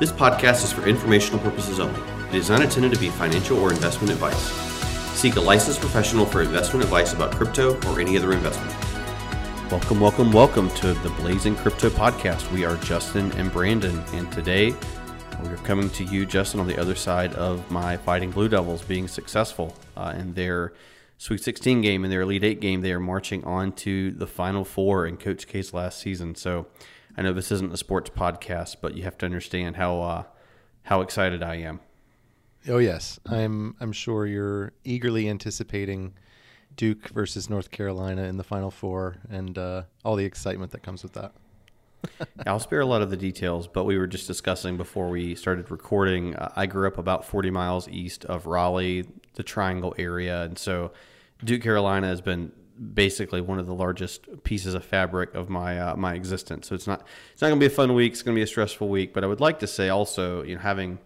This podcast is for informational purposes only. It is not intended to be financial or investment advice. Seek a licensed professional for investment advice about crypto or any other investment. Welcome, welcome, welcome to the Blazing Crypto Podcast. We are Justin and Brandon, and today we are coming to you, Justin, on the other side of my Fighting Blue Devils being successful uh, in their Sweet 16 game, and their Elite 8 game. They are marching on to the Final Four in Coach K's last season. So I know this isn't a sports podcast, but you have to understand how uh, how excited I am. Oh yes, I'm. I'm sure you're eagerly anticipating Duke versus North Carolina in the Final Four and uh, all the excitement that comes with that. I'll spare a lot of the details, but we were just discussing before we started recording. Uh, I grew up about 40 miles east of Raleigh, the Triangle area, and so Duke Carolina has been basically one of the largest pieces of fabric of my uh, my existence. So it's not it's not going to be a fun week. It's going to be a stressful week. But I would like to say also, you know, having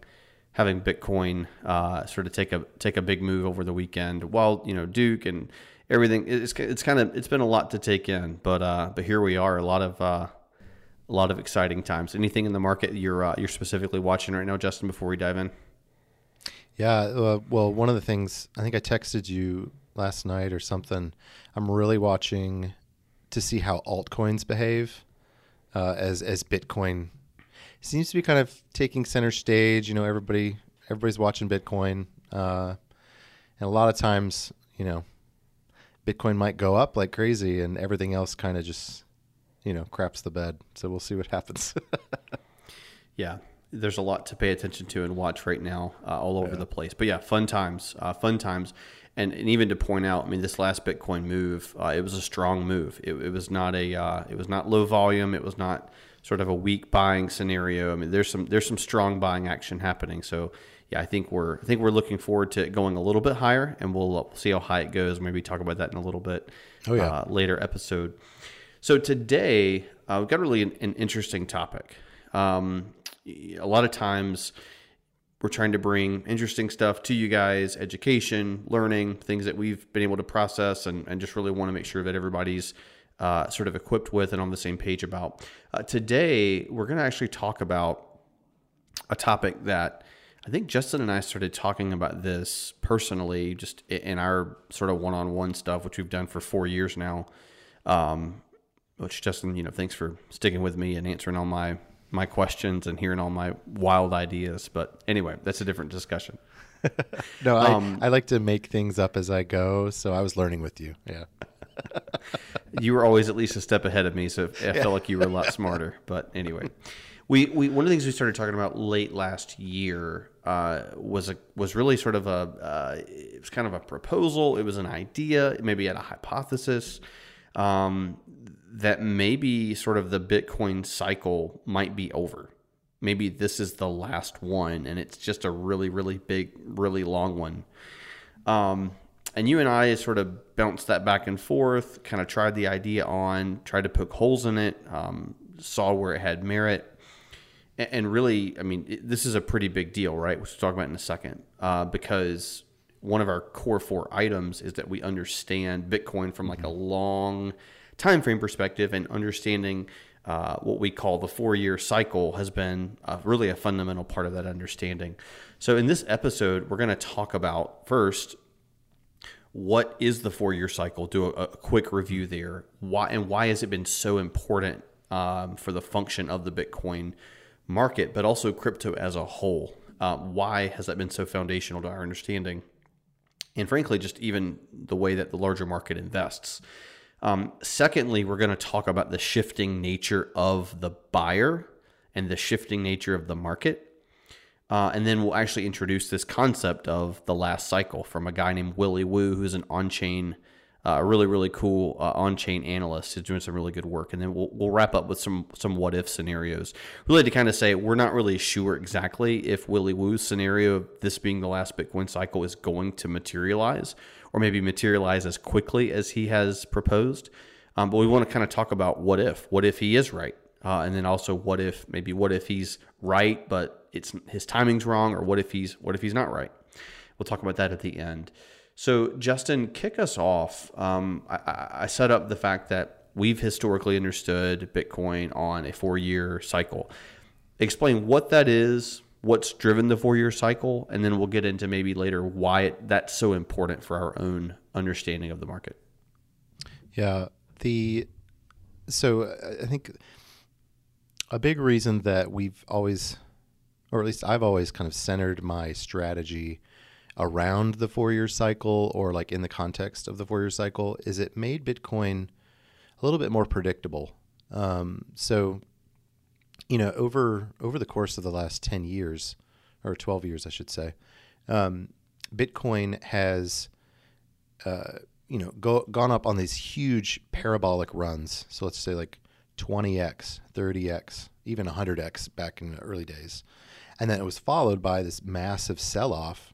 having Bitcoin uh, sort of take a take a big move over the weekend, while you know Duke and everything, it's it's kind of it's been a lot to take in. But uh, but here we are, a lot of uh, a lot of exciting times. Anything in the market you're uh, you're specifically watching right now, Justin? Before we dive in. Yeah, uh, well, one of the things I think I texted you last night or something. I'm really watching to see how altcoins behave uh, as as Bitcoin seems to be kind of taking center stage. You know, everybody everybody's watching Bitcoin, uh, and a lot of times, you know, Bitcoin might go up like crazy, and everything else kind of just you know craps the bed. So we'll see what happens. yeah, there's a lot to pay attention to and watch right now, uh, all over yeah. the place. But yeah, fun times, uh, fun times and, and even to point out, I mean, this last Bitcoin move, uh, it was a strong move. It, it was not a, uh, it was not low volume. It was not sort of a weak buying scenario. I mean, there's some, there's some strong buying action happening. So, yeah, I think we're, I think we're looking forward to it going a little bit higher, and we'll, we'll see how high it goes. Maybe talk about that in a little bit. Oh yeah, uh, later episode. So today uh, we've got really an, an interesting topic. Um, a lot of times we're trying to bring interesting stuff to you guys education learning things that we've been able to process and, and just really want to make sure that everybody's uh, sort of equipped with and on the same page about. Uh, today we're going to actually talk about a topic that i think justin and i started talking about this personally just in our sort of one-on-one stuff which we've done for four years now. Um, which justin you know thanks for sticking with me and answering all my my questions and hearing all my wild ideas. But anyway, that's a different discussion. no, um, I, I like to make things up as I go. So I was learning with you. Yeah. you were always at least a step ahead of me. So I felt like you were a lot smarter. But anyway, we, we one of the things we started talking about late last year uh, was a was really sort of a uh, it was kind of a proposal. It was an idea. Maybe had a hypothesis. Um, that maybe sort of the Bitcoin cycle might be over. Maybe this is the last one, and it's just a really, really big, really long one. Um, and you and I sort of bounced that back and forth, kind of tried the idea on, tried to poke holes in it, um, saw where it had merit. And, really, I mean, it, this is a pretty big deal, right? Which we'll talk about in a second, uh, because one of our core four items is that we understand Bitcoin from like a long time frame perspective and understanding uh, what we call the four year cycle has been uh, really a fundamental part of that understanding. So, in this episode, we're going to talk about first what is the four year cycle, do a, a, quick review there, why and why has it been so important um, for the function of the Bitcoin market, but also crypto as a whole. Uh, why has that been so foundational to our understanding? And frankly, just even the way that the larger market invests. Um, secondly, we're going to talk about the shifting nature of the buyer and the shifting nature of the market. Uh, and then we'll actually introduce this concept of the last cycle from a guy named Willy Woo, who's an on chain, uh, really, really cool uh, on chain analyst who's doing some really good work. And then we'll, we'll wrap up with some, some what if scenarios, really to kind of say we're not really sure exactly if Willy Woo's scenario of this being the last Bitcoin cycle is going to materialize or maybe materialize as quickly as he has proposed. Um, but we want to kind of talk about what if, what if he is right, uh, and then also what if maybe what if he's right but it's his timing's wrong, or what if he's what if he's not right. We'll talk about that at the end. So Justin, kick us off. Um, I, I set up the fact that we've historically understood Bitcoin on a four-year cycle. explain what that is, what's driven the four year cycle, and then we'll get into maybe later why it, that's so important for our own understanding of the market. Yeah, the so uh, I think a big reason that we've always, or at least I've always kind of centered my strategy around the four year cycle or like in the context of the four year cycle is it made Bitcoin a little bit more predictable. Um, so, you know, over over the course of the last ten years or twelve years, I should say, um, Bitcoin has, uh, you know, go, gone up on these huge parabolic runs. So let's say like 20x, 30x, even 100x back in the early days. And then it was followed by this massive sell off.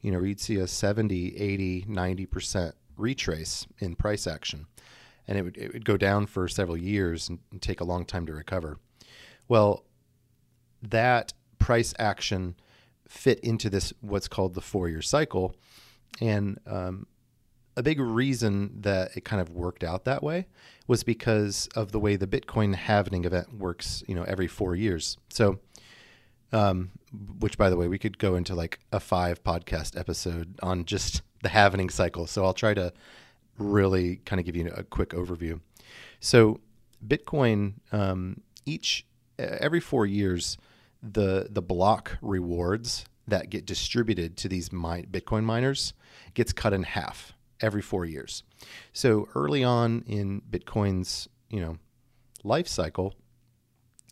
You know, you'd see a 70, 80, 90% retrace in price action. And it would, it would go down for several years and, and take a long time to recover. Well, that price action fit into this, what's called the four year cycle. And um, a big reason that it kind of worked out that way was because of the way the Bitcoin halvening event works, you know, every four years. So, um, which by the way, we could go into like a five podcast episode on just the halvening cycle. So I'll try to really kind of give you a quick overview. So, Bitcoin, um, each every four years, the the block rewards that get distributed to these Bitcoin miners gets cut in half every four years. So early on in Bitcoin's you know life cycle,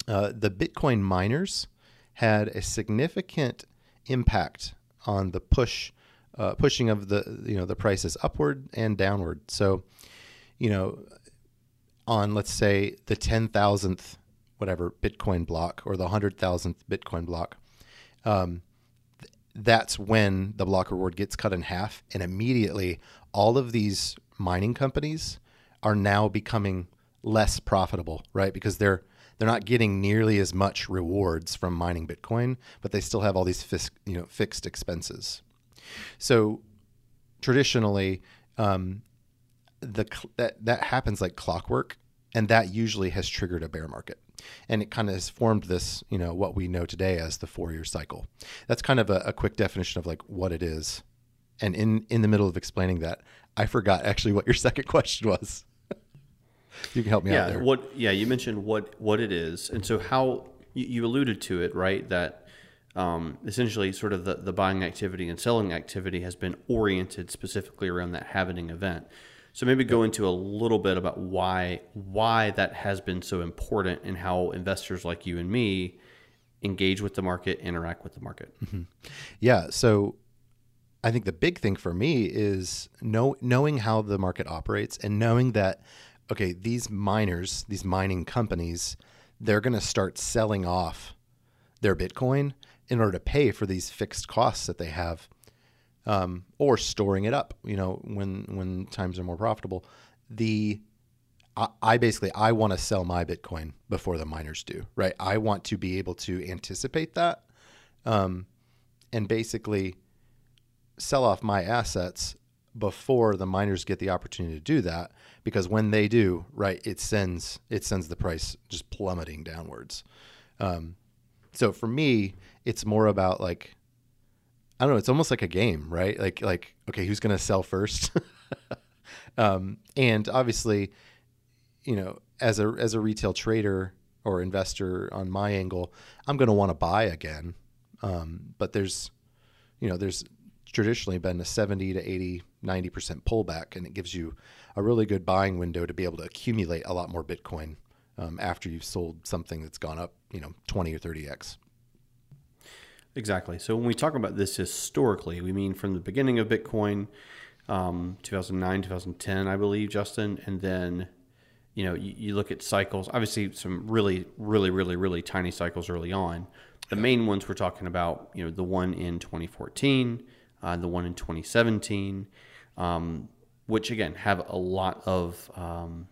uh, the Bitcoin miners had a significant impact on the push uh, pushing of the you know the prices upward and downward. So you know on let's say the ten thousandth whatever Bitcoin block or the hundred thousandth Bitcoin block. Um, that's when the block reward gets cut in half, and immediately all of these mining companies are now becoming less profitable, right? Because they're they're not getting nearly as much rewards from mining Bitcoin, but they still have all these fis- you know fixed expenses. So traditionally, um, the that that happens like clockwork, and that usually has triggered a bear market, and it kind of has formed this you know what we know today as the four year cycle. That's kind of a, a quick definition of like what it is and in in the middle of explaining that, I forgot actually what your second question was. you can help me yeah, out there. What? Yeah, you mentioned what what it is, and so how you, you alluded to it, right? That um, essentially, sort of the, the buying activity and selling activity has been oriented specifically around that halvening event. So maybe go into a little bit about why why that has been so important and how investors like you and me engage with the market, interact with the market. Mm-hmm. Yeah. So I think the big thing for me is know, knowing how the market operates and knowing that, okay, these miners, these mining companies, they're going to start selling off their Bitcoin in order to pay for these fixed costs that they have, um, or storing it up. You know, when when times are more profitable, the I, I basically I want to sell my Bitcoin before the miners do. Right? I want to be able to anticipate that, um, and basically sell off my assets before the miners get the opportunity to do that because when they do right it sends it sends the price just plummeting downwards um, so for me it's more about like i don't know it's almost like a game right? Like like okay who's going to sell first? Um, and obviously you know as a as a retail trader or investor on my angle i'm going to want to buy again. Um, but there's you know there's traditionally been a 70 to 80, 90% pullback, and it gives you a really good buying window to be able to accumulate a lot more Bitcoin um, after you've sold something that's gone up, you know, 20 or 30x. Exactly. So when we talk about this historically, we mean from the beginning of Bitcoin, um, 2009, 2010, I believe, Justin, and then you know you, you, look at cycles. Obviously, some really, really, really, really tiny cycles early on. The main ones we're talking about, you know, the one in 2014, uh, the one in 2017, um, which again have a lot of um,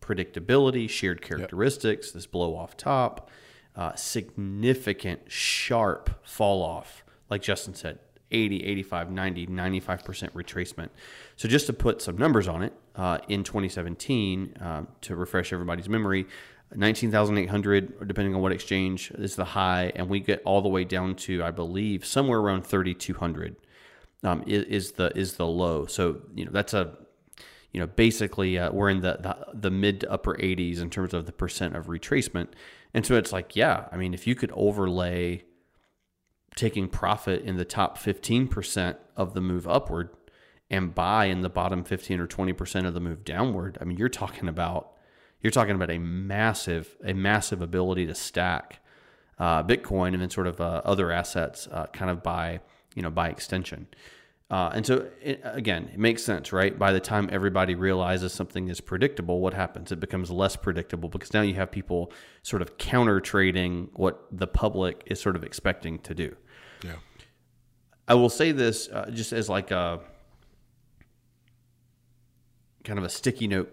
predictability, shared characteristics, yep. this blow off top, uh, significant sharp fall off, like Justin said, 80, 85, 90, 95% retracement. So, just to put some numbers on it, uh, in 2017, uh, to refresh everybody's memory, 19,800, depending on what exchange, is the high, and we get all the way down to, I believe, somewhere around 3,200 um, is, is the is the low. So you know that's a you know basically uh, we're in the, the the mid to upper 80s in terms of the percent of retracement, and so it's like yeah, I mean if you could overlay taking profit in the top 15% of the move upward and buy in the bottom 15 or 20% of the move downward, I mean you're talking about you're talking about a massive a massive ability to stack uh, Bitcoin and then sort of uh, other assets uh, kind of by you know by extension. Uh, and so, it, again, it makes sense, right? By the time everybody realizes something is predictable, what happens? It becomes less predictable because now you have people sort of counter trading what the public is sort of expecting to do. Yeah. I will say this uh, just as like a kind of a sticky note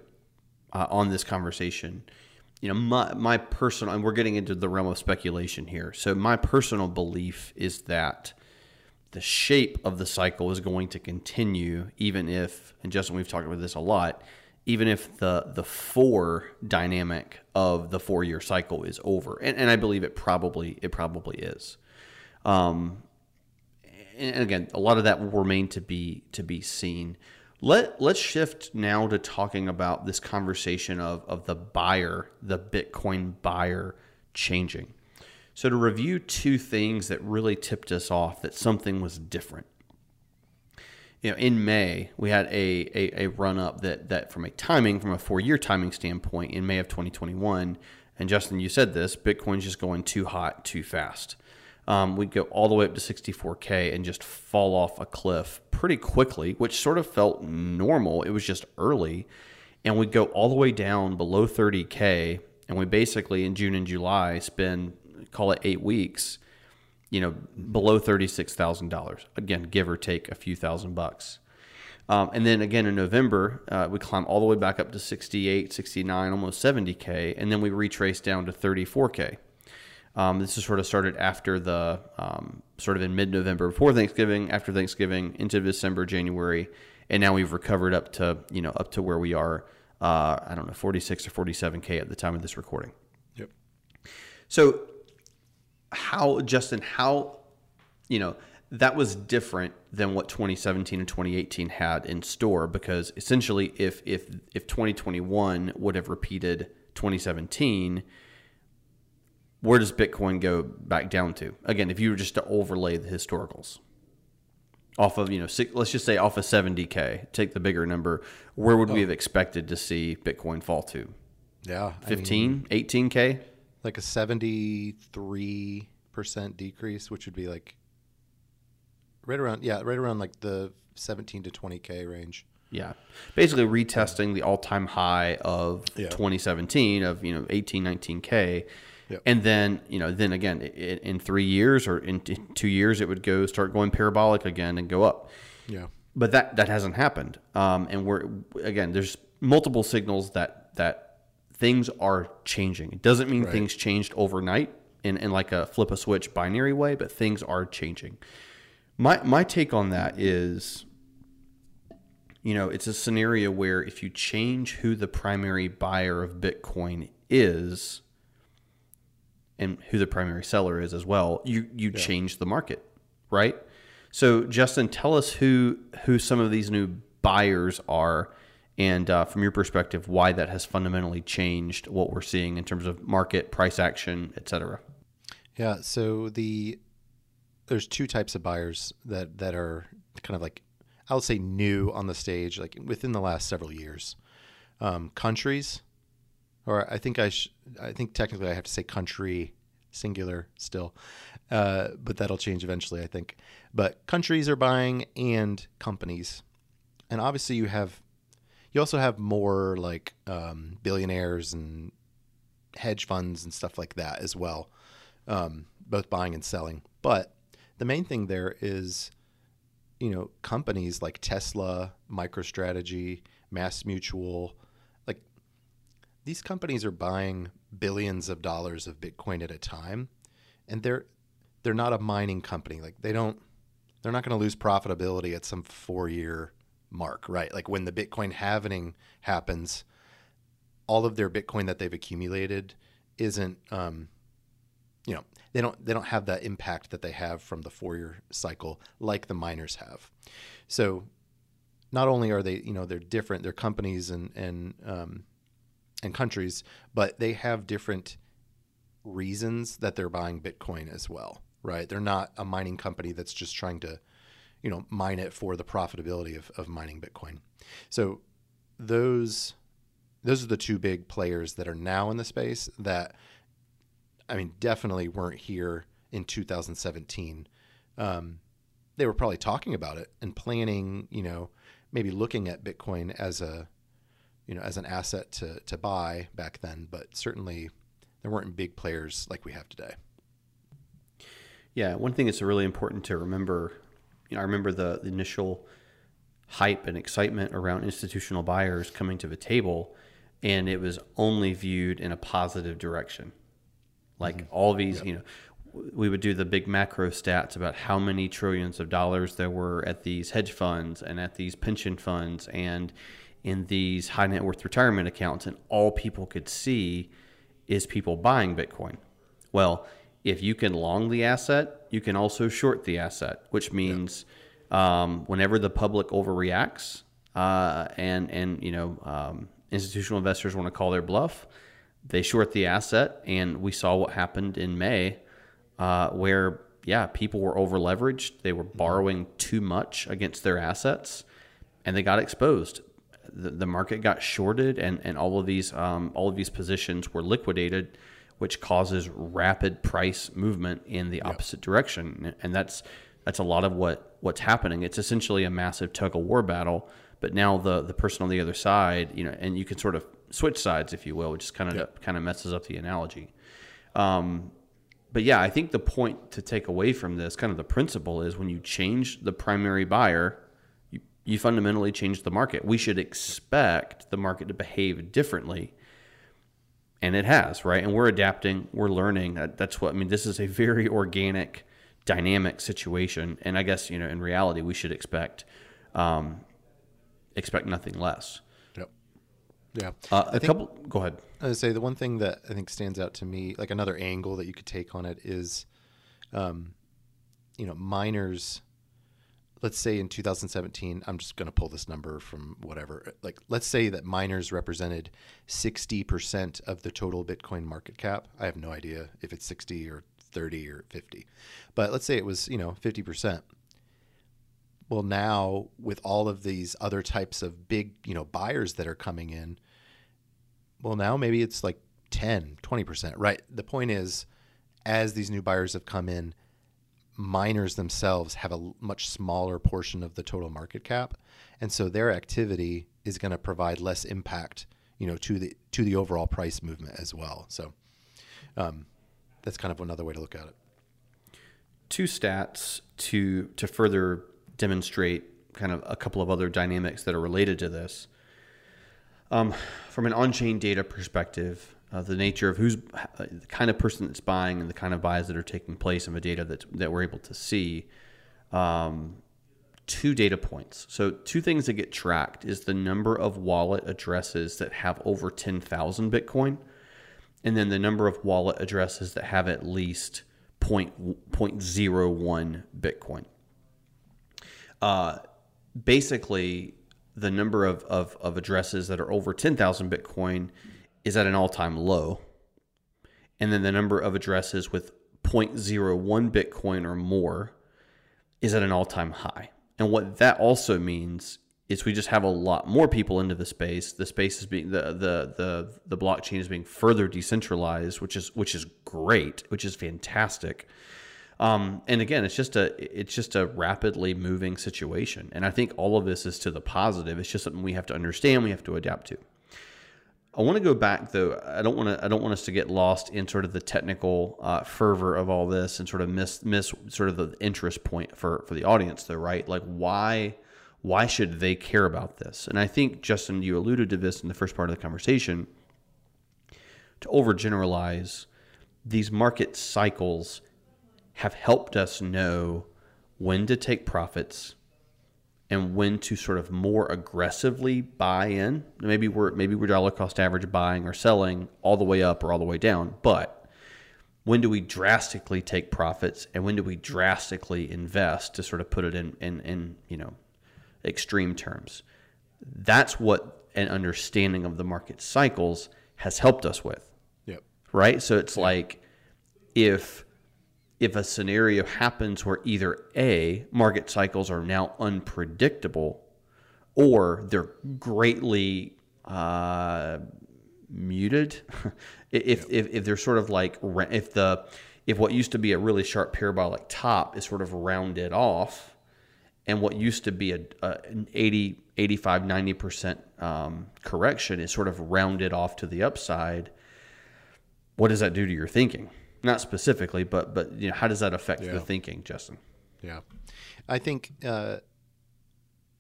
uh, on this conversation. You know, my my personal, and we're getting into the realm of speculation here. So my personal belief is that the shape of the cycle is going to continue, even if, and Justin, we've talked about this a lot, even if the the four dynamic of the four year cycle is over, and, and I believe it probably it probably is. Um, and again, a lot of that will remain to be to be seen. Let let's shift now to talking about this conversation of of the buyer, the Bitcoin buyer changing. So, to review two things that really tipped us off that something was different. You know, in May, we had a, a, a run up that, that, from a timing, from a four year timing standpoint, in May of 2021, and Justin, you said this Bitcoin's just going too hot, too fast. Um, we'd go all the way up to 64K and just fall off a cliff pretty quickly, which sort of felt normal. It was just early. And we'd go all the way down below 30K. And we basically, in June and July, spend call it eight weeks, you know, below $36,000. Again, give or take a few thousand bucks. Um, and then again in November, uh, we climb all the way back up to 68, 69, almost 70K. And then we retrace down to 34K. Um, this is sort of started after the um, sort of in mid November, before Thanksgiving, after Thanksgiving, into December, January. And now we've recovered up to, you know, up to where we are, uh, I don't know, 46 or 47K at the time of this recording. Yep. So how Justin, how you know that was different than what 2017 and 2018 had in store because essentially if if if 2021 would have repeated 2017 where does bitcoin go back down to? Again if you were just to overlay the historicals off of you know six, let's just say off of 70k take the bigger number where would oh. we have expected to see bitcoin fall to? Yeah 15 I mean, 18k like a 73% decrease, which would be like right around, yeah, right around like the 17 to 20K range. Yeah. Basically retesting the all time high of yeah. 2017 of, you know, 18, 19K. Yep. And then, you know, then again, in, in three years or in two years, it would go start going parabolic again and go up. Yeah. But that, that hasn't happened. Um, and we're, again, there's multiple signals that, that things are changing. It doesn't mean right. things changed overnight in, in like a flip a switch binary way, but things are changing. My my take on that is you know, it's a scenario where if you change who the primary buyer of Bitcoin is and who the primary seller is as well, you you yeah. change the market, right? So Justin, tell us who who some of these new buyers are and uh, from your perspective, why that has fundamentally changed what we're seeing in terms of market price action, et cetera. Yeah. So the there's two types of buyers that that are kind of like I'll say new on the stage, like within the last several years. Um, countries, or I think I sh- I think technically I have to say country singular still, uh, but that'll change eventually, I think. But countries are buying and companies, and obviously you have you also have more like um, billionaires and hedge funds and stuff like that as well, um, both buying and selling. But the main thing there is, you know, companies like Tesla, MicroStrategy, Mass Mutual, like these companies are buying billions of dollars of Bitcoin at a time, and they're they're not a mining company. Like they don't, they're not going to lose profitability at some four year mark, right? Like when the Bitcoin halving happens, all of their Bitcoin that they've accumulated isn't um, you know they don't they don't have that impact that they have from the four year cycle like the miners have. So not only are they you know they're different they're companies and and um, and countries, but they have different reasons that they're buying Bitcoin as well, right? They're not a mining company that's just trying to, you know, mine it for the profitability of, of mining Bitcoin. So those those are the two big players that are now in the space that I mean definitely weren't here in 2017. Um, they were probably talking about it and planning, you know, maybe looking at Bitcoin as a you know as an asset to to buy back then, but certainly there weren't big players like we have today. Yeah, one thing that's really important to remember, you know, I remember the, the initial hype and excitement around institutional buyers coming to the table, and it was only viewed in a positive direction. Like mm-hmm. all these, yep. you know, we would do the big macro stats about how many trillions of dollars there were at these hedge funds and at these pension funds and in these high net worth retirement accounts, and all people could see is people buying Bitcoin. Well, if you can long the asset, you can also short the asset, which means yeah. um, whenever the public overreacts uh, and and you know um, institutional investors want to call their bluff, they short the asset, and we saw what happened in May, uh, where yeah, people were over leveraged, they were mm-hmm. borrowing too much against their assets, and they got exposed the, the market got shorted and, and all of these um, all of these positions were liquidated, which causes rapid price movement in the opposite direction. And that's that's a lot of what what's happening. It's essentially a massive tug of war battle. But now the the person on the other side, you know, and you can sort of switch sides, if you will, which kind of yep. kind of messes up the analogy. Um, but yeah, I think the point to take away from this, kind of the principle, is when you change the primary buyer you fundamentally change the market. We should expect the market to behave differently. And it has, right? And we're adapting, we're learning. That's what I mean. This is a very organic, dynamic situation. And I guess, you know, in reality, we should expect um, expect nothing less. Yep. Yeah. Uh, a think, couple, go ahead. I would say the one thing that I think stands out to me, like another angle that you could take on it is, um, you know, miners let's say in 2017, I'm just going to pull this number from whatever. Like, let's say that miners represented 60% of the total Bitcoin market cap. I have no idea if it's 60 or 30 or 50, but let's say it was, you know, 50%. Well, now with all of these other types of big, you know, buyers that are coming in, well, now maybe it's like 10, 20%, right? The point is, as these new buyers have come in, miners themselves have a much smaller portion of the total market cap, and so their activity is going to provide less impact, you know, to the to the overall price movement as well. So um, that's kind of another way to look at it. Two stats to to further demonstrate kind of a couple of other dynamics that are related to this. Um, from an on-chain data perspective, uh, the nature of who's uh, the kind of person that's buying and the kind of buys that are taking place in the data that that we're able to see. Um, two data points. So two things that get tracked is the number of wallet addresses that have over ten thousand Bitcoin, and then the number of wallet addresses that have at least point point zero one Bitcoin. Uh, basically, the number of, of, of addresses that are over ten thousand Bitcoin is at an all time low. And then the number of addresses with 0.01 Bitcoin or more is at an all time high. And what that also means is we just have a lot more people into the space. The space is being the the the the blockchain is being further decentralized, which is which is great, which is fantastic. Um, and again, it's just a it's just a rapidly moving situation, and I think all of this is to the positive. It's just something we have to understand, we have to adapt to. I want to go back though. I don't want to. I don't want us to get lost in sort of the technical uh, fervor of all this and sort of miss miss sort of the interest point for for the audience though, right? Like why why should they care about this? And I think Justin, you alluded to this in the first part of the conversation. To overgeneralize, these market cycles have helped us know when to take profits and when to sort of more aggressively buy in. Maybe we're maybe we're dollar cost average buying or selling all the way up or all the way down, but when do we drastically take profits and when do we drastically invest to sort of put it in in, in you know extreme terms? That's what an understanding of the market cycles has helped us with. Yep. Right? So it's like if if a scenario happens where either A, market cycles are now unpredictable, or they're greatly uh, muted, if, yep. if, if they're sort of like, if the, if what used to be a really sharp parabolic top is sort of rounded off, and what used to be a, a an 80, 85, 90% um, correction is sort of rounded off to the upside, what does that do to your thinking? Not specifically, but but you know, how does that affect yeah. the thinking, Justin? Yeah, I think. Uh,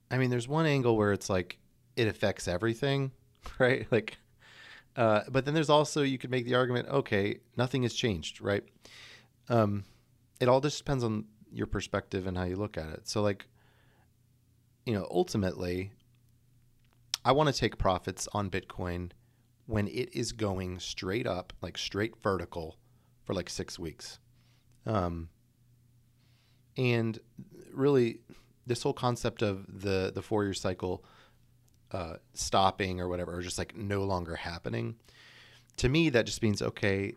I mean, there's one angle where it's like it affects everything, right? Like, uh, but then there's also you could make the argument, okay, nothing has changed, right? Um, it all just depends on your perspective and how you look at it. So, like, you know, ultimately, I want to take profits on Bitcoin when it is going straight up, like straight vertical for like six weeks. Um, and really, this whole concept of the the four year cycle uh, stopping or whatever, or just like no longer happening, to me that just means okay,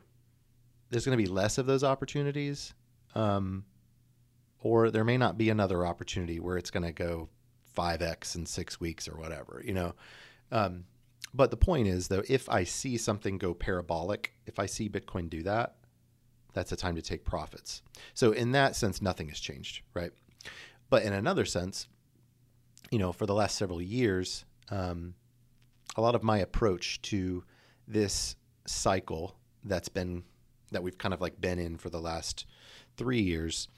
there's going to be less of those opportunities, um, or there may not be another opportunity where it's going to go five x in six weeks or whatever, you know. Um, but the point is, though, if I see something go parabolic, if I see Bitcoin do that, that's a time to take profits. So in that sense, nothing has changed, right? But in another sense, you know, for the last several years, um, a lot of my approach to this cycle that's been that we've kind of like been in for the last three years,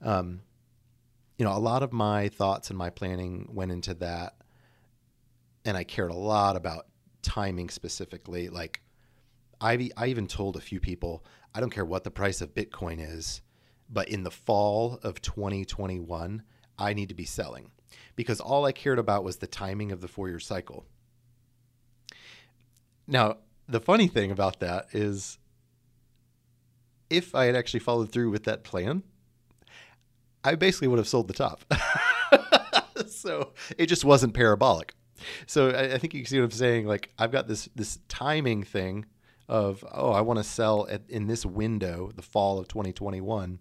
um, you know, a lot of my thoughts and my planning went into that, and I cared a lot about timing specifically. Like, I I even told a few people I don't care what the price of Bitcoin is, but in the fall of 2021, I need to be selling because all I cared about was the timing of the four year cycle. Now, the funny thing about that is if I had actually followed through with that plan, I basically would have sold the top. so it just wasn't parabolic. So I, I, think you see what I'm saying. Like I've got this this timing thing of oh I want to sell at, in this window, the fall of 2021,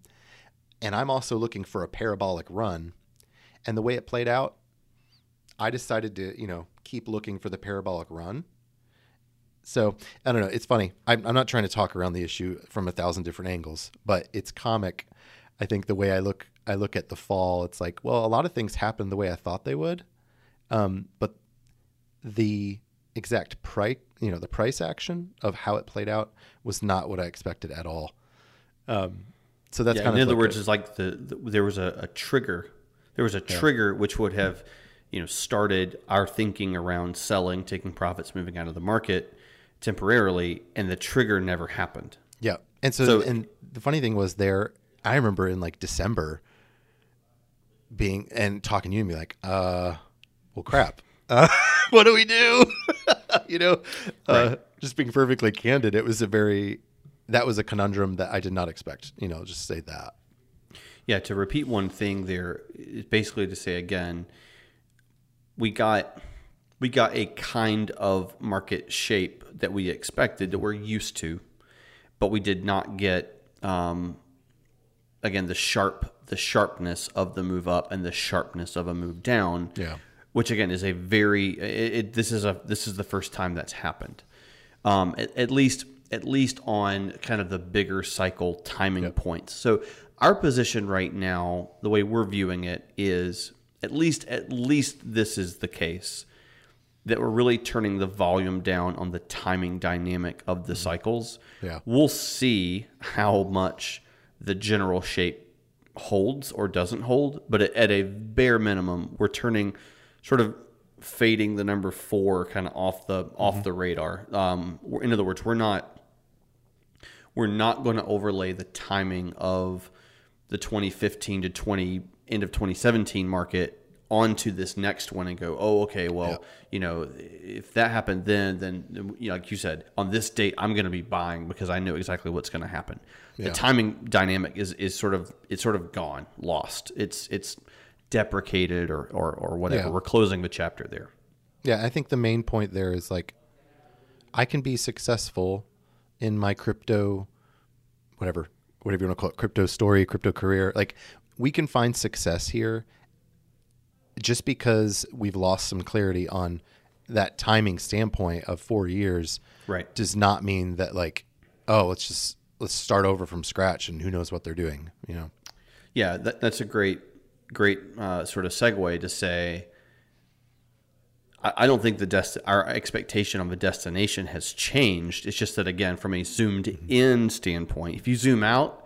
and I'm also looking for a parabolic run. And the way it played out, I decided to you know keep looking for the parabolic run. So I don't know. It's funny. I'm, I'm not trying to talk around the issue from a thousand different angles, but it's comic. I think the way I look I look at the fall, it's like, well, a lot of things happened the way I thought they would, um, but the exact price, you know, the price action of how it played out was not what I expected at all. Um, so that's yeah, kind in of other like words, a, it's like the, the, there was a, a, trigger. There was a trigger which would have, you know, started our thinking around selling, taking profits, moving out of the market temporarily, and the trigger never happened. Yeah, and so, so and the funny thing was there. I remember in like December being and talking to you and be like, uh, well, crap. Uh, what do we do? you know, uh, right. just being perfectly candid, it was a very that was a conundrum that I did not expect. You know, just say that. Yeah, to repeat one thing there is basically to say again, we got we got a kind of market shape that we expected that we're used to, but we did not get um, again the sharp the sharpness of the move up and the sharpness of a move down. Yeah which again is a very it, it, this is a this is the first time that's happened. Um, at, at, least at least on kind of the bigger cycle timing yep. points. So our position right now, the way we're viewing it is at least at least this is the case that we're really turning the volume down on the timing dynamic of the mm-hmm. cycles. Yeah. We'll see how much the general shape holds or doesn't hold, but at a bare minimum, we're turning sort of fading the number four kind of off the off mm-hmm. the radar. Um, in other words, we're not we're not going to overlay the timing of the 2015 to 20 end of 2017 market onto this next one and go, oh, okay, well, you know, if that happened then, then you know, like you said, on this date, I'm going to be buying because I know exactly what's going to happen. The timing dynamic is is sort of it's sort of gone, lost. It's it's deprecated or or, or whatever. Yeah. We're closing the chapter there. Yeah, I think the main point there is like I can be successful in my crypto whatever whatever you want to call it, crypto story, crypto career. Like we can find success here just because we've lost some clarity on that timing standpoint of 4 years Right. does not mean that like oh, let's just let's start over from scratch and who knows what they're doing, you know. Yeah, that, that's a great, great uh, sort of segue to say. I, I don't think the dest- our expectation of a destination has changed. It's just that again, from a zoomed in standpoint, if you zoom out,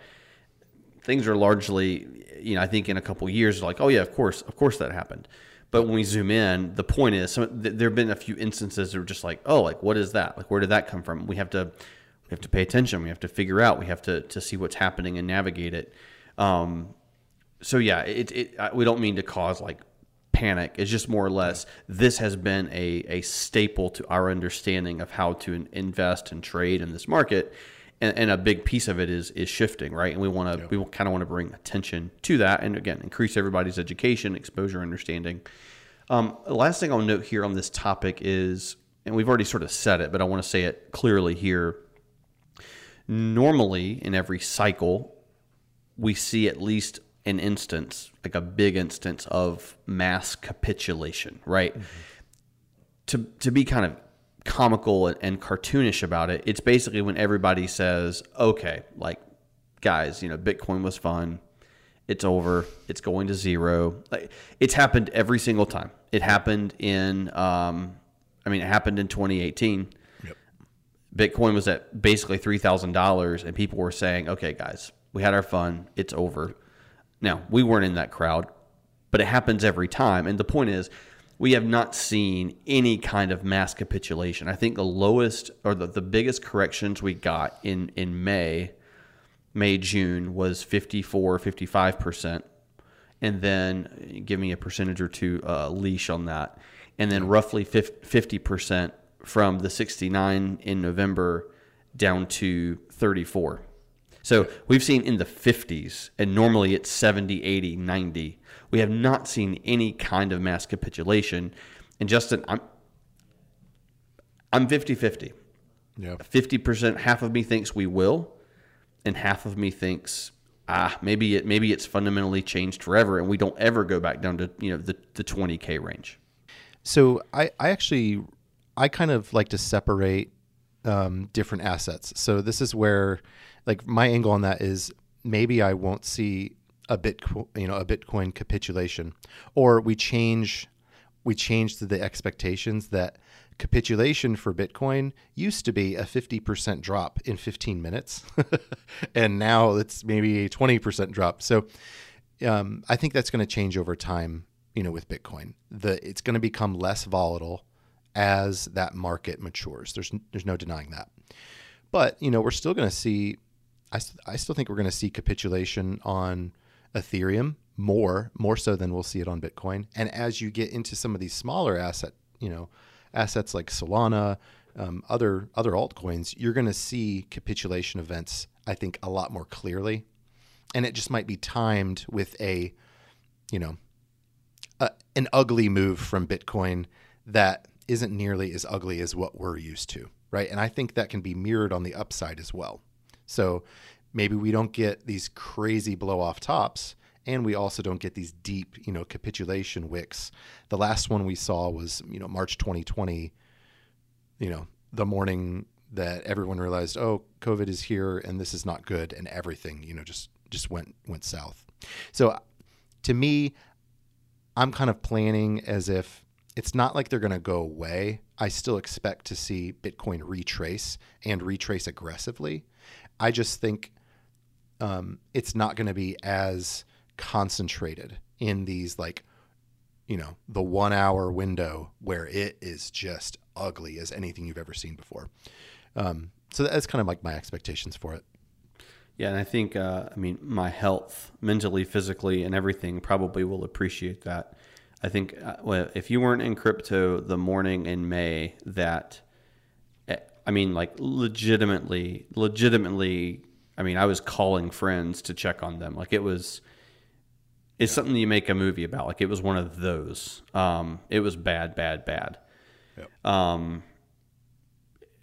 things are largely, you know, I think in a couple years, like, oh yeah, of course, of course that happened. But when we zoom in, the point is, some, th- there have been a few instances that are just like, oh, like what is that? Like where did that come from? We have to, we have to pay attention. We have to figure out. We have to to see what's happening and navigate it. Um, so yeah, it, it we don't mean to cause like panic. It's just more or less this has been a, a staple to our understanding of how to invest and trade in this market, and, and a big piece of it is is shifting, right? And we want to we kind of want to bring attention to that, and again, increase everybody's education, exposure, understanding. Um, the last thing I'll note here on this topic is, and we've already sort of said it, but I want to say it clearly here. Normally, in every cycle, we see at least an instance, like a big instance of mass capitulation, right? To to be kind of comical and, and cartoonish about it, it's basically when everybody says, "Okay, like guys, you know, Bitcoin was fun. It's over. It's going to zero. Like it's happened every single time. It happened in um I mean, it happened in 2018. Bitcoin was at basically three thousand dollars, and people were saying, "Okay, guys, we had our fun. It's over." Now we weren't in that crowd, but it happens every time. And the point is, we have not seen any kind of mass capitulation. I think the lowest or the, the biggest corrections we got in in May, May June was 54, 55 percent, and then give me a percentage or two uh, leash on that, and then roughly fifty percent from the 69 in November down to 34. So we've seen in the 50s, and normally it's 70, 80, 90. We have not seen any kind of mass capitulation. And Justin, I'm I'm 50 50. Yeah. 50%, half of me thinks we will, and half of me thinks, ah, maybe it maybe it's fundamentally changed forever and we don't ever go back down to, you know, the, the 20K range. So I, I actually I kind of like to separate um, different assets. So this is where like my angle on that is maybe I won't see a Bitcoin you know a Bitcoin capitulation or we change we change the expectations that capitulation for Bitcoin used to be a 50% drop in 15 minutes and now it's maybe a 20% drop. So um, I think that's going to change over time you know with bitcoin. The it's going to become less volatile as that market matures. There's there's no denying that. But you know we're still going to see I, I still think we're going to see capitulation on ethereum more more so than we'll see it on bitcoin and as you get into some of these smaller asset you know assets like solana um, other other altcoins you're going to see capitulation events i think a lot more clearly and it just might be timed with a you know a, an ugly move from Bitcoin that isn't nearly as ugly as what we're used to, right? And I think that can be mirrored on the upside as well. So maybe we don't get these crazy blow off tops, and we also don't get these deep, you know, capitulation wicks. The last one we saw was, you know, March 2020, you know, the morning that everyone realized, oh, COVID is here and this is not good, and everything, you know, just just went went south. So to me, I'm kind of planning as if it's not like they're going to go away. I still expect to see Bitcoin retrace and retrace aggressively. I just think um, it's not going to be as concentrated in these like you know the one hour window where it is just ugly as anything you've ever seen before. Um, so that's kind of like my expectations for it. Yeah, and I think, uh, I mean, my health, mentally, physically, and everything probably will appreciate that. I think uh, well, if you weren't in crypto the morning in May that, I mean, like legitimately, legitimately, I mean, I was calling friends to check on them. Like it was, it's something you make a movie about. Like it was one of those. Um, it was bad, bad, bad. Yep. Um,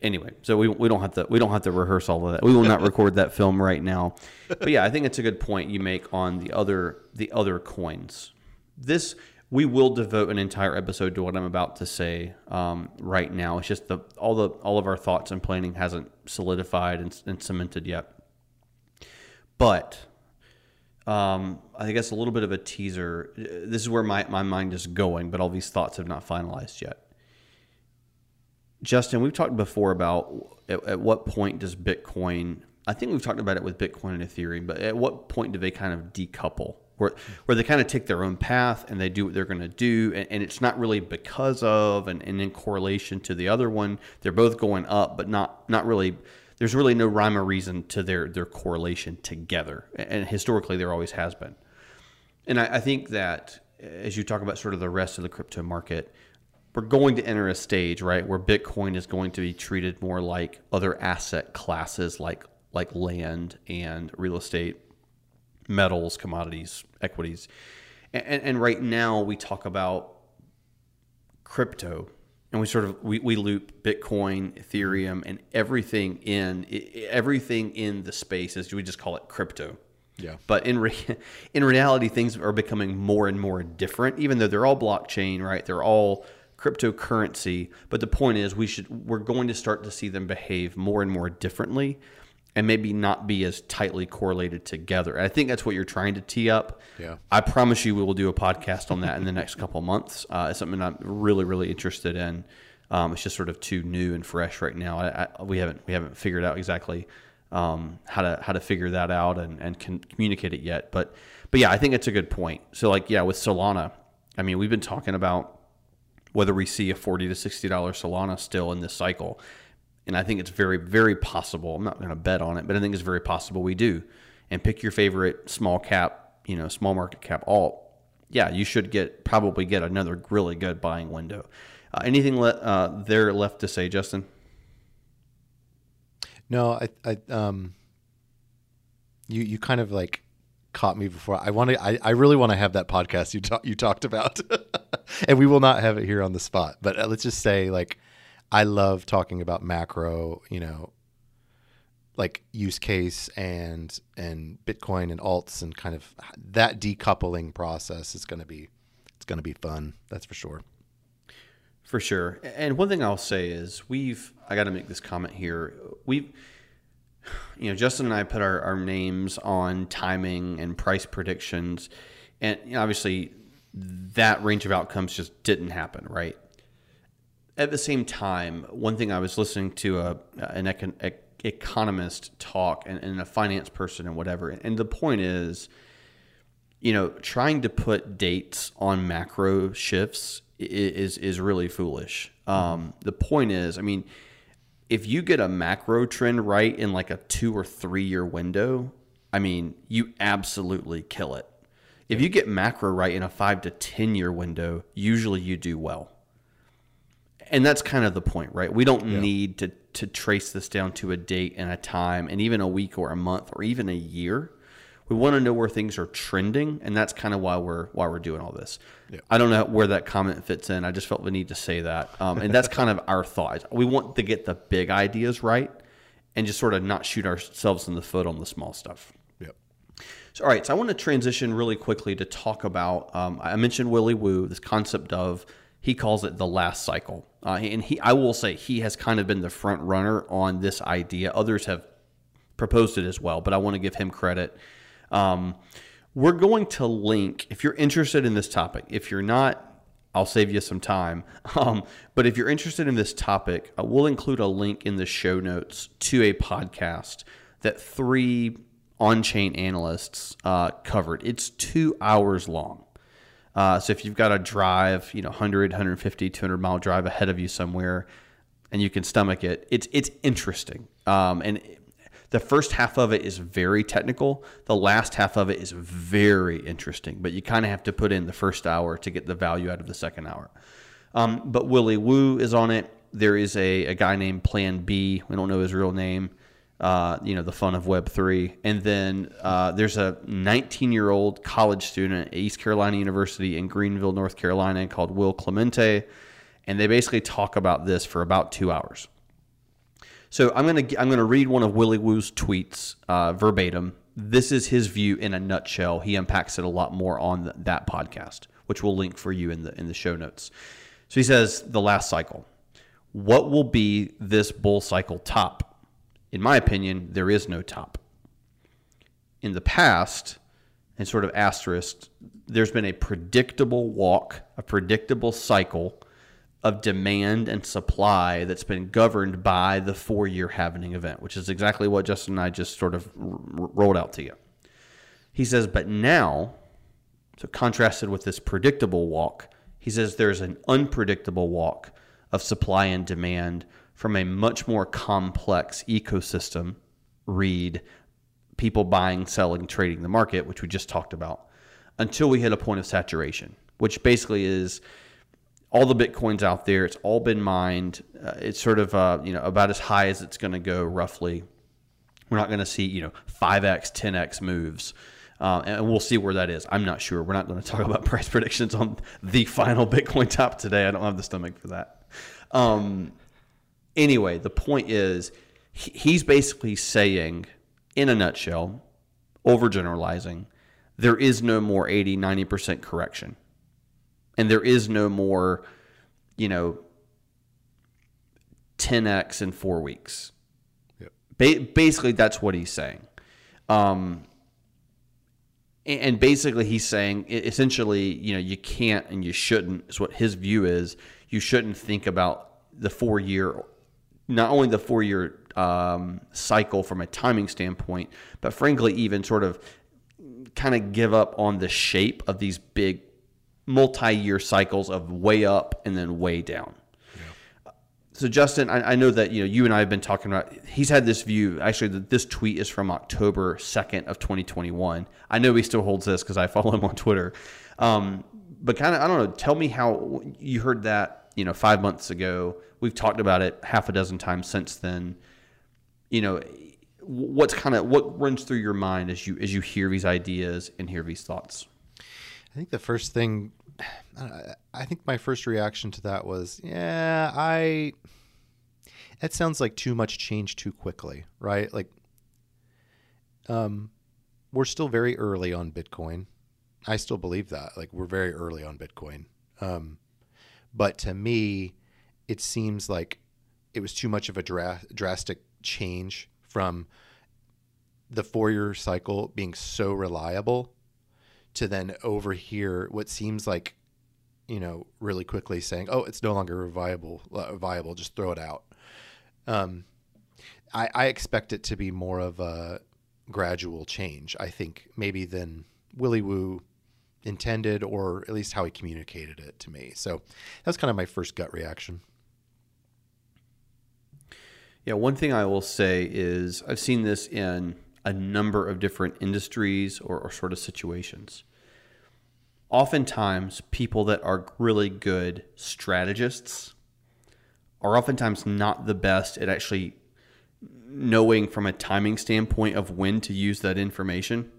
anyway, so we, we don't have to we don't have to rehearse all of that. We will not record that film right now. But yeah, I think it's a good point you make on the other the other coins. This we will devote an entire episode to what I'm about to say um, right now. It's just the all the all of our thoughts and planning hasn't solidified and, and cemented yet. But um, I guess a little bit of a teaser. This is where my, my mind is going, but all these thoughts have not finalized yet. Justin, we've talked before about at, at, what point does Bitcoin, I think we've talked about it with Bitcoin and Ethereum, but at what point do they kind of decouple? Where, where they kind of take their own path and they do what they're going to do. And, and, it's not really because of and, and in correlation to the other one. They're both going up, but not, not really there's really no rhyme or reason to their their correlation together, and historically there always has been. And I, I think that as you talk about sort of the rest of the crypto market, we're going to enter a stage right where Bitcoin is going to be treated more like other asset classes, like like land and real estate, metals, commodities, equities, and, and right now we talk about crypto and we sort of we, we loop bitcoin ethereum and everything in everything in the space as we just call it crypto. Yeah. But in re- in reality things are becoming more and more different. Even though they're all blockchain right they're all cryptocurrency. But the point is we should we're going to start to see them behave more and more differently and maybe not be as tightly correlated together. And I think that's what you're trying to tee up. Yeah. I promise you we will do a podcast on that in the next couple months. Uh, it's something I'm really, really interested in. Um, it's just sort of too new and fresh right now. I, I, we haven't we haven't figured out exactly um, how to how to figure that out and and can communicate it yet. But but yeah, I think it's a good point. So like yeah, with Solana, I mean we've been talking about whether we see a forty to sixty dollar Solana still in this cycle and I think it's very, very possible. I'm not going to bet on it, but I think it's very possible we do. And pick your favorite small cap, you know, small market cap alt. Yeah, you should get probably get another really good buying window. Uh, anything le- uh, there left to say, Justin? No, I, I, um, you, you kind of like caught me before. I want to. I, I really want to have that podcast you talk, you talked about, and we will not have it here on the spot. But uh, let's just say, like, I love talking about macro, you know, like use case and and Bitcoin and alts and kind of that decoupling process is going to be it's going to be fun. That's for sure. For sure. And one thing I'll say is we've I got to make this comment here. We've you know, Justin and I put our, our names on timing and price predictions, and obviously that range of outcomes just didn't happen, right? At the same time, one thing I was listening to a an econ, economist talk and, and, a finance person and whatever, and the point is, you know, trying to put dates on macro shifts is is really foolish. Um, the point is, I mean, if you get a macro trend right in like a two or three year window, I mean, you absolutely kill it. If you get macro right in a five to ten year window, usually you do well and that's kind of the point, right? We don't yeah. need to to trace this down to a date and a time, and even a week or a month or even a year. We want to know where things are trending, and that's kind of why we're why we're doing all this. Yeah. I don't know where that comment fits in. I just felt the need to say that, um, and that's kind of our thought. We want to get the big ideas right, and just sort of not shoot ourselves in the foot on the small stuff. Yep. So, all right. So I want to transition really quickly to talk about. Um, I mentioned Willy Woo, this concept of he calls it the last cycle. Uh, and he, I will say, he has kind of been the front runner on this idea. Others have proposed it as well, but I want to give him credit. Um, we're going to link, if you're interested in this topic, if you're not, I'll save you some time. Um, but if you're interested in this topic, uh, we'll include a link in the show notes to a podcast that three on chain analysts uh, covered. It's two hours long. Uh, so if you've got a drive, you know, 100, 150, 200 mile drive ahead of you somewhere, and you can stomach it, it's it's interesting. Um, and The first half of it is very technical. The last half of it is very interesting, but you kind of have to put in the first hour to get the value out of the second hour. Um, but Willy Woo is on it. There is a, a guy named Plan B. We don't know his real name. Uh, you know, the fun of Web three, and then uh, there's a 19 year old college student at East Carolina University in Greenville, North Carolina, called Will Clemente, and they basically talk about this for about two hours. So I'm gonna I'm gonna read one of Willy Woo's tweets uh, verbatim. This is his view in a nutshell. He unpacks it a lot more on that podcast, which we'll link for you in the in the show notes. So he says the last cycle. What will be this bull cycle top? In my opinion, there is no top. In the past, and sort of asterisk, there's been a predictable walk, a predictable cycle of demand and supply that's been governed by the four year halvening event, which is exactly what Justin and I just sort of r- rolled out to you. He says, but now, so contrasted with this predictable walk, he says there's an unpredictable walk of supply and demand from a much more complex ecosystem read people buying, selling, trading the market, which we just talked about, until we hit a point of saturation, which basically is all the bitcoins out there. It's all been mined. Uh, it's sort of uh, you know about as high as it's going to go roughly. We're not going to see you know five x, ten x moves. Uh, and we'll see where that is. I'm not sure. We're not going to talk about price predictions on the final Bitcoin top today. I don't have the stomach for that. Um, anyway, the point is, he's basically saying, in a nutshell, overgeneralizing, there is no more 80, 90% correction. And there is no more, you know, 10x in four weeks. Yep. Ba- basically, that's what he's saying. Um, and basically, he's saying essentially, you know, you can't and you shouldn't, is what his view is. You shouldn't think about the four year not only the four year um, cycle from a timing standpoint, but frankly, even sort of kind of give up on the shape of these big multi year cycles of way up and then way down. So Justin, I, I, know that you know you and I have been talking about. He's had this view. Actually, this tweet is from October second of 2021. I know he still holds this because I follow him on Twitter. Um, but kind of, I don't know. Tell me how you heard that. You know, five months ago We've talked about it half a dozen times since then. You know, what's kind of what runs through your mind as you as you hear these ideas and hear these thoughts? I think the first thing, I think my first reaction to that was, yeah, I. It sounds like too much change too quickly, right? Like, um, we're still very early on Bitcoin. I still believe that. Like, we're very early on Bitcoin. Um, but to me, it seems like it was too much of a dra- drastic change from the four year cycle being so reliable to then over here what seems like you know really quickly saying oh it's no longer viable uh, viable just throw it out. Um, I, I expect it to be more of a gradual change i think maybe than willy woo intended or at least how he communicated it to me so that's kind of my first gut reaction yeah, one thing I will say is I've seen this in a number of different industries or, or sort of situations. Oftentimes, people that are really good strategists are oftentimes not the best at actually knowing from a timing standpoint of when to use that information.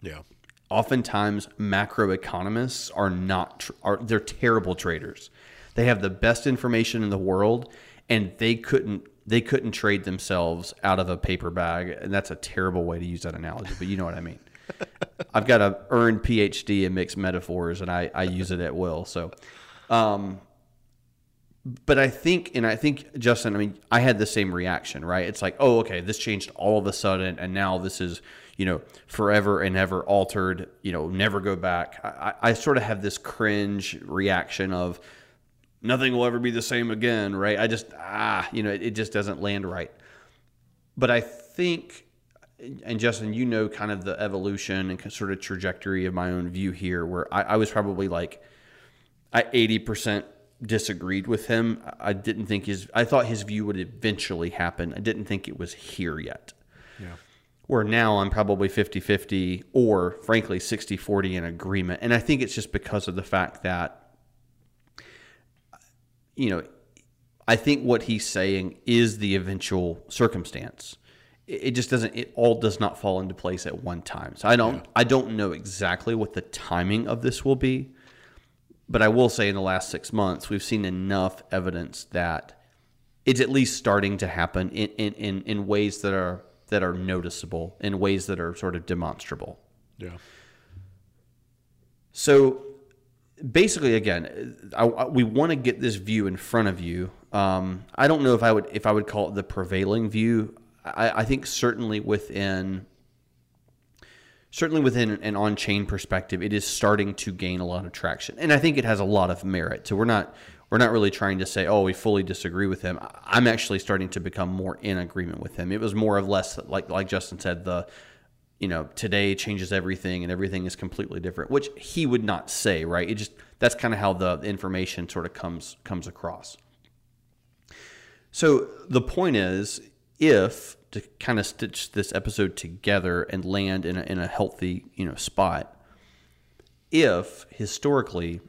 Yeah. Oftentimes, macroeconomists are not are they're terrible traders. They have the best information in the world, and they couldn't they couldn't trade themselves out of a paper bag, and that's a terrible way to use that analogy, but you know what I mean. I've got a earned PhD in mixed metaphors, and I, I use it at will. So, um, but I think, and I think Justin, I mean, I had the same reaction, right? It's like, oh, okay, this changed all of a sudden, and now this is, you know, forever and ever altered. You know, never go back. I, I sort of have this cringe reaction of, nothing will ever be the same again, right? I just, ah, you know, it, it just doesn't land right. But I think, and Justin, you know, kind of the evolution and sort of trajectory of my own view here, where I, I was probably like, I 80% disagreed with him. I didn't think his, I thought his view would eventually happen. I didn't think it was here yet. Yeah. Where now I'm probably 50 50 or frankly 60 40 in agreement. And I think it's just because of the fact that, you know, I think what he's saying is the eventual circumstance. It just doesn't. It all does not fall into place at one time. So I don't. I don't know exactly what the timing of this will be, but I will say in the last six months we've seen enough evidence that it's at least starting to happen in in, in, in ways that are that are noticeable, in ways that are sort of demonstrable. Yeah. So basically, again, I, I- we want to get this view in front of you. Um, I don't know if I would if I would call it the prevailing view. I, I think certainly within certainly within an on-chain perspective, it is starting to gain a lot of traction, and I think it has a lot of merit. So we're not we're not really trying to say, oh, we fully disagree with him. I'm actually starting to become more in agreement with him. It was more or less like like Justin said the you know today changes everything and everything is completely different which he would not say right it just that's kind of how the information sort of comes comes across so the point is if to kind of stitch this episode together and land in a, in a healthy you know spot if historically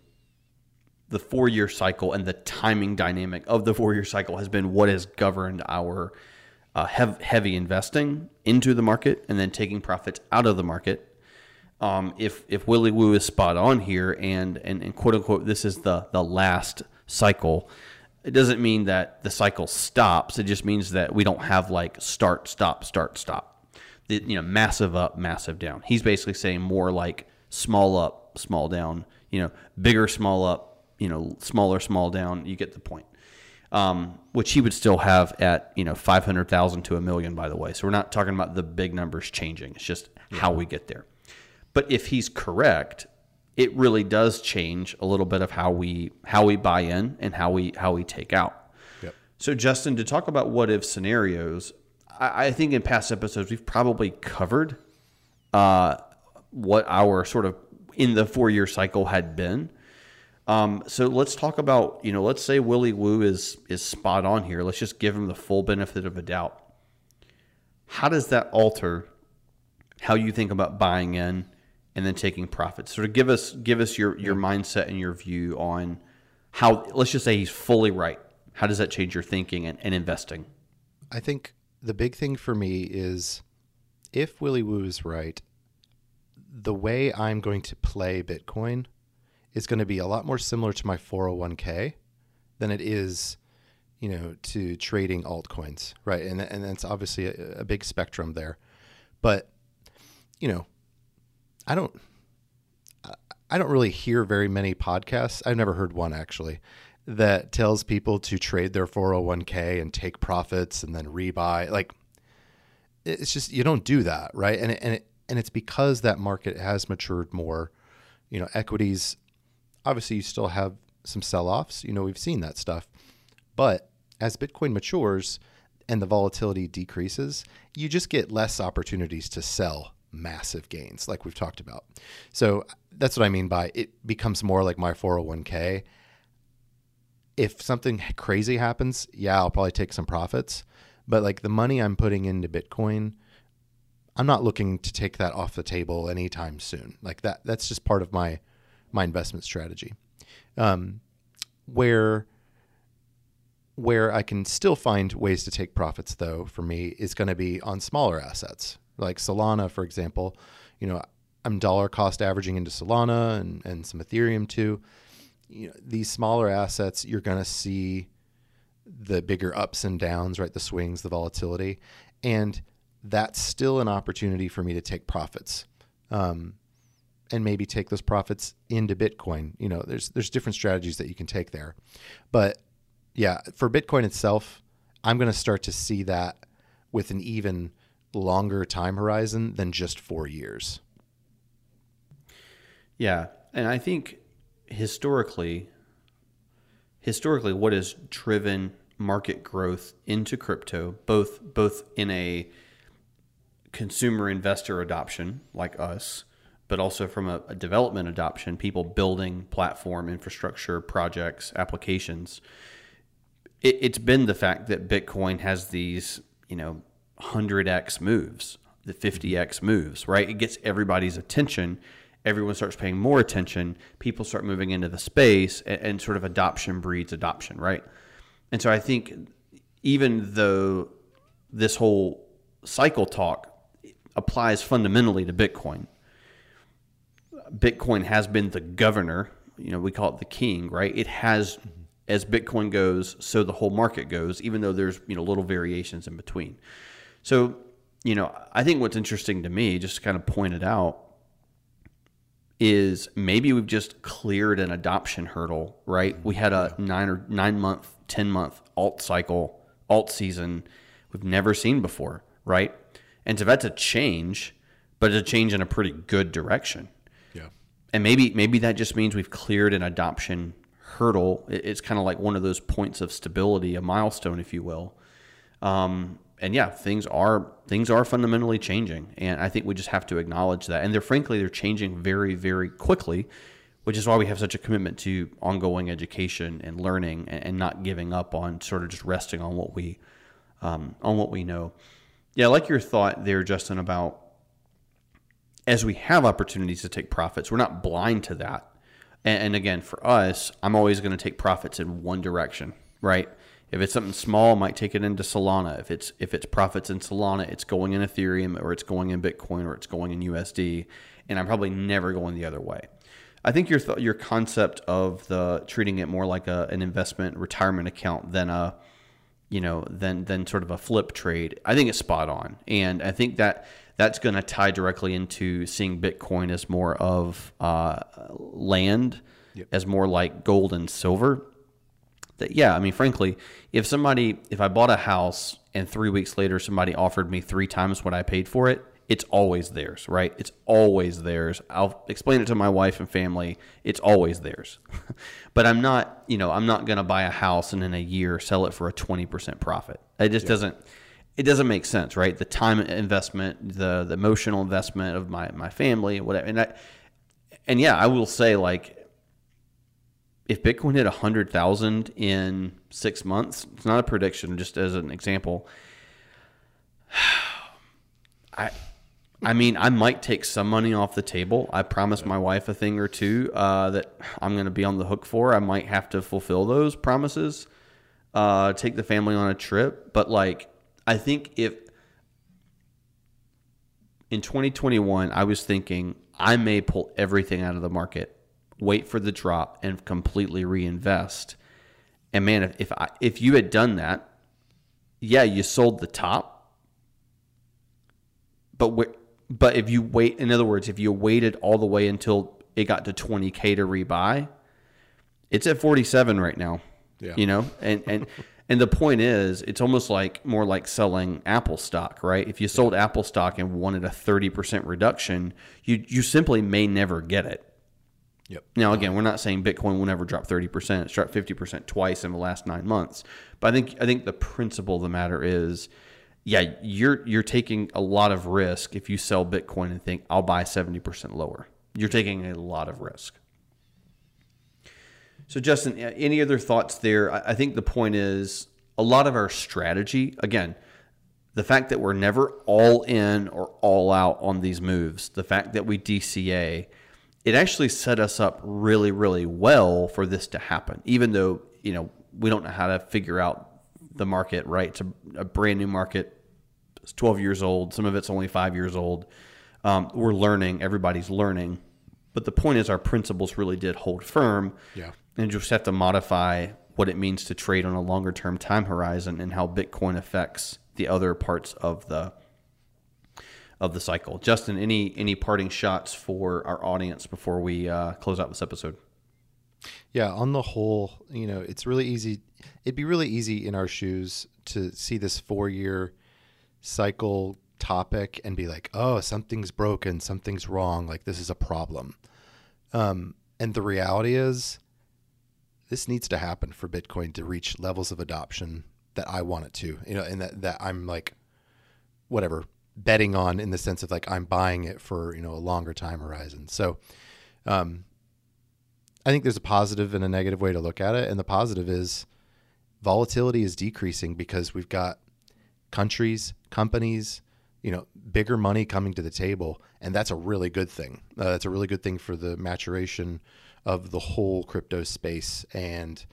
the four year cycle and the timing dynamic of the four year cycle has been what has governed our uh, hev- heavy investing into the market and then taking profits out of the market. Um, if if Willy Woo is spot on here and, and and quote unquote this is the the last cycle, it doesn't mean that the cycle stops. It just means that we don't have like start stop start stop. The, you know massive up massive down. He's basically saying more like small up small down. You know bigger small up. You know smaller small down. You get the point um, which he would still have at you know five hundred thousand to a million. By the way, so we're not talking about the big numbers changing. It's just how we get there. But if he's correct, it really does change a little bit of how we how we buy in and how we how we take out. Yep. So Justin, to talk about what if scenarios, I, I think in past episodes we've probably covered uh, what our sort of in the four year cycle had been. Um, so let's talk about you know let's say Willy Woo is is spot on here. Let's just give him the full benefit of a doubt. How does that alter how you think about buying in and then taking profits? Sort of give us give us your your mindset and your view on how. Let's just say he's fully right. How does that change your thinking and, and investing? I think the big thing for me is if Willy Woo is right, the way I'm going to play Bitcoin is going to be a lot more similar to my 401k than it is, you know, to trading altcoins, right? And and that's obviously a, a big spectrum there, but you know, I don't. I- don't really hear very many podcasts. I've never heard one actually that tells people to trade their 401k and take profits and then rebuy. Like it's just you don't do that, right? And and it, and it's because that market has matured more. You know, equities obviously you still have some sell-offs, you know, we've seen that stuff. But as Bitcoin matures and the volatility decreases, you just get less opportunities to sell massive gains like we've talked about. So that's what I mean by it becomes more like my 401k. If something crazy happens, yeah, I'll probably take some profits, but like the money I'm putting into Bitcoin, I'm not looking to take that off the table anytime soon. Like that that's just part of my my investment strategy. Um, where where I can still find ways to take profits though for me is going to be on smaller assets. Like Solana for example you know I'm dollar cost averaging into Solana and, and some Ethereum too. You know these smaller assets you're going to see the bigger ups and downs right? The swings the volatility. And that's still an opportunity for me to take profits. Um, and maybe take those profits into Bitcoin. You know, there's there's different strategies that you can take there. But yeah, for Bitcoin itself, I'm going to start to see that with an even longer time horizon than just 4 years. Yeah, and I think historically, historically, what has driven market growth into crypto, both both in a consumer investor adoption like us, but also from a, a development adoption, people building platform infrastructure projects, applications. It, it's been the fact that Bitcoin has these, you know, 100x moves, the 50x mm-hmm. moves, right? It gets everybody's attention. Everyone starts paying more attention. People start moving into the space, and, and sort of adoption breeds adoption, right? And so I think even though this whole cycle talk applies fundamentally to Bitcoin, Bitcoin has been the governor. You know, we call it the king, right? It has, as Bitcoin goes, so the whole market goes, even though there's, you know, little variations in between. So, you know, I think what's interesting to me, just to kind of point it out, is maybe we've just cleared an adoption hurdle, right? We had a nine or nine month, 10 month alt cycle, alt season we've never seen before, right? And so that's a change, but it's a change in a pretty good direction. And maybe maybe that just means we've cleared an adoption hurdle. It's kind of like one of those points of stability, a milestone, if you will. Um, and yeah, things are things are fundamentally changing, and I think we just have to acknowledge that. And they're frankly they're changing very very quickly, which is why we have such a commitment to ongoing education and learning, and, and not giving up on sort of just resting on what we um, on what we know. Yeah, I like your thought there, Justin, about as we have opportunities to take profits, we're not blind to that. And, and again, for us, I'm always going to take profits in one direction, right? If it's something small, I might take it into Solana. If it's if it's profits in Solana, it's going in Ethereum or it's going in Bitcoin or it's going in USD, and I'm probably never going the other way. I think your th- your concept of the treating it more like a, an investment retirement account than a you know, than than sort of a flip trade. I think it's spot on, and I think that that's going to tie directly into seeing Bitcoin as more of uh, land, as more like gold and silver. That yeah, I mean, frankly, if somebody, if I bought a house and three weeks later somebody offered me three times what I paid for it, it's always theirs, right? It's always theirs. I'll explain it to my wife and family. It's always theirs. but I'm not, you know, I'm not going to buy a house and in a year sell it for a 20% profit. It just doesn't it doesn't make sense, right? The time investment, the the emotional investment of my my family, whatever. And I and yeah, I will say like if Bitcoin hit 100,000 in 6 months, it's not a prediction just as an example. I I mean, I might take some money off the table. I promised my wife a thing or two uh, that I'm going to be on the hook for. I might have to fulfill those promises, uh, take the family on a trip. But, like, I think if in 2021, I was thinking I may pull everything out of the market, wait for the drop, and completely reinvest. And man, if if, I, if you had done that, yeah, you sold the top, but where, but if you wait, in other words, if you waited all the way until it got to 20k to rebuy, it's at 47 right now. Yeah. You know, and and and the point is, it's almost like more like selling Apple stock, right? If you sold Apple stock and wanted a 30% reduction, you you simply may never get it. Yep. Now, again, we're not saying Bitcoin will never drop 30%. It's dropped 50% twice in the last nine months. But I think I think the principle of the matter is, yeah, you're you're taking a lot of risk if you sell Bitcoin and think I'll buy 70% lower. You're taking a lot of risk. So, Justin, any other thoughts there? I think the point is a lot of our strategy, again, the fact that we're never all in or all out on these moves, the fact that we DCA, it actually set us up really, really well for this to happen, even though, you know, we don't know how to figure out the market, right? It's a, a brand new market. It's 12 years old. Some of it's only five years old. Um, we're learning. Everybody's learning. But the point is, our principles really did hold firm. Yeah. And just have to modify what it means to trade on a longer term time horizon and how Bitcoin affects the other parts of the of the cycle. Justin, any any parting shots for our audience before we uh, close out this episode? Yeah, on the whole, you know, it's really easy. It'd be really easy in our shoes to see this four year cycle topic and be like, oh, something's broken, something's wrong, like this is a problem. Um, and the reality is, this needs to happen for Bitcoin to reach levels of adoption that I want it to, you know, and that, that I'm like, whatever, betting on in the sense of like I'm buying it for, you know, a longer time horizon. So, um, I think there's a positive and a negative way to look at it. And the positive is volatility is decreasing because we've got countries, companies, you know, bigger money coming to the table, and that's a really good thing. Uh, that's a really good thing for the maturation of the whole crypto space, and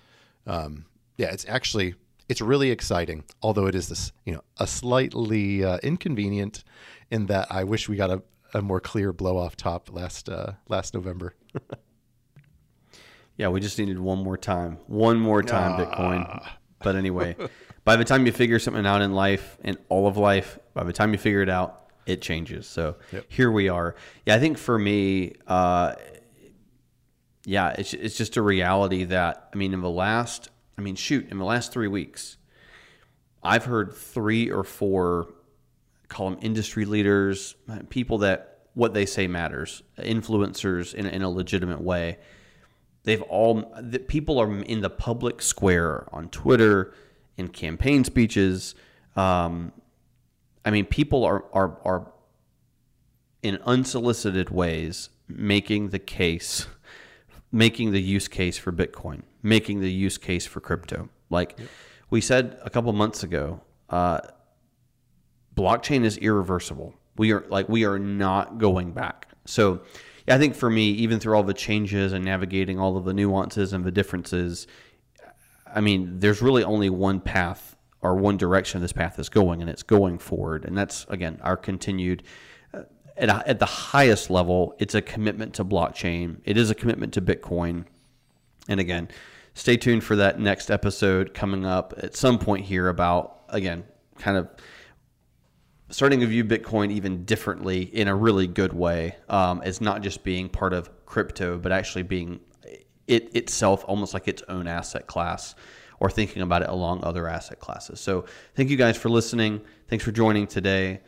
um, yeah, it's actually it's really exciting. Although it is this, you know, a slightly uh, inconvenient in that I wish we got a, a more clear blow off top last uh, last November. yeah, we just needed one more time, one more time, Bitcoin. But anyway, by the time you figure something out in life, in all of life, by the time you figure it out, it changes. So yep. here we are. Yeah, I think for me, uh, yeah, it's it's just a reality that I mean, in the last, I mean, shoot, in the last three weeks, I've heard three or four, call them industry leaders, people that what they say matters, influencers in in a legitimate way. They've all the people are in the public square on Twitter, in campaign speeches. Um, I mean, people are are are in unsolicited ways making the case, making the use case for Bitcoin, making the use case for crypto. Like yep. we said a couple months ago, uh, blockchain is irreversible. We are like we are not going back. So, yeah, I think for me, even through all the changes and navigating all of the nuances and the differences, I mean, there's really only one path or one direction this path is going, and it's going forward. And that's again our continued. At, a, at the highest level, it's a commitment to blockchain. It is a commitment to Bitcoin. And again, stay tuned for that next episode coming up at some point here about again, kind of starting to view Bitcoin even differently in a really good way um, as not just being part of crypto, but actually being it itself almost like its own asset class or thinking about it along other asset classes. So thank you guys for listening. Thanks for joining today.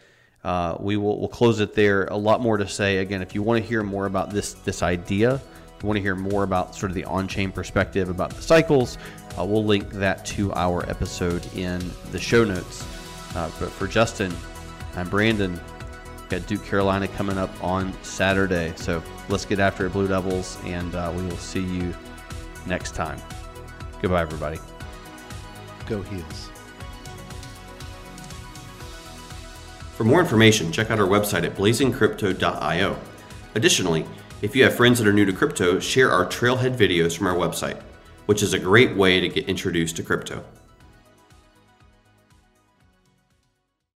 Uh, we will we'll close it there. A lot more to say. Again, if you want to hear more about this this idea, if you want to hear more about sort of the on-chain perspective about the cycles, uh, we'll link that to our episode in the show notes. Uh, but for Justin, I'm Brandon. Got Duke Carolina coming up on Saturday. So let's get after it, Blue Devils, and uh, we will see you next time. Goodbye, everybody. Go Heels. For more information, check out our website at blazingcrypto.io. Additionally, if you have friends that are new to crypto, share our trailhead videos from our website, which is a great way to get introduced to crypto.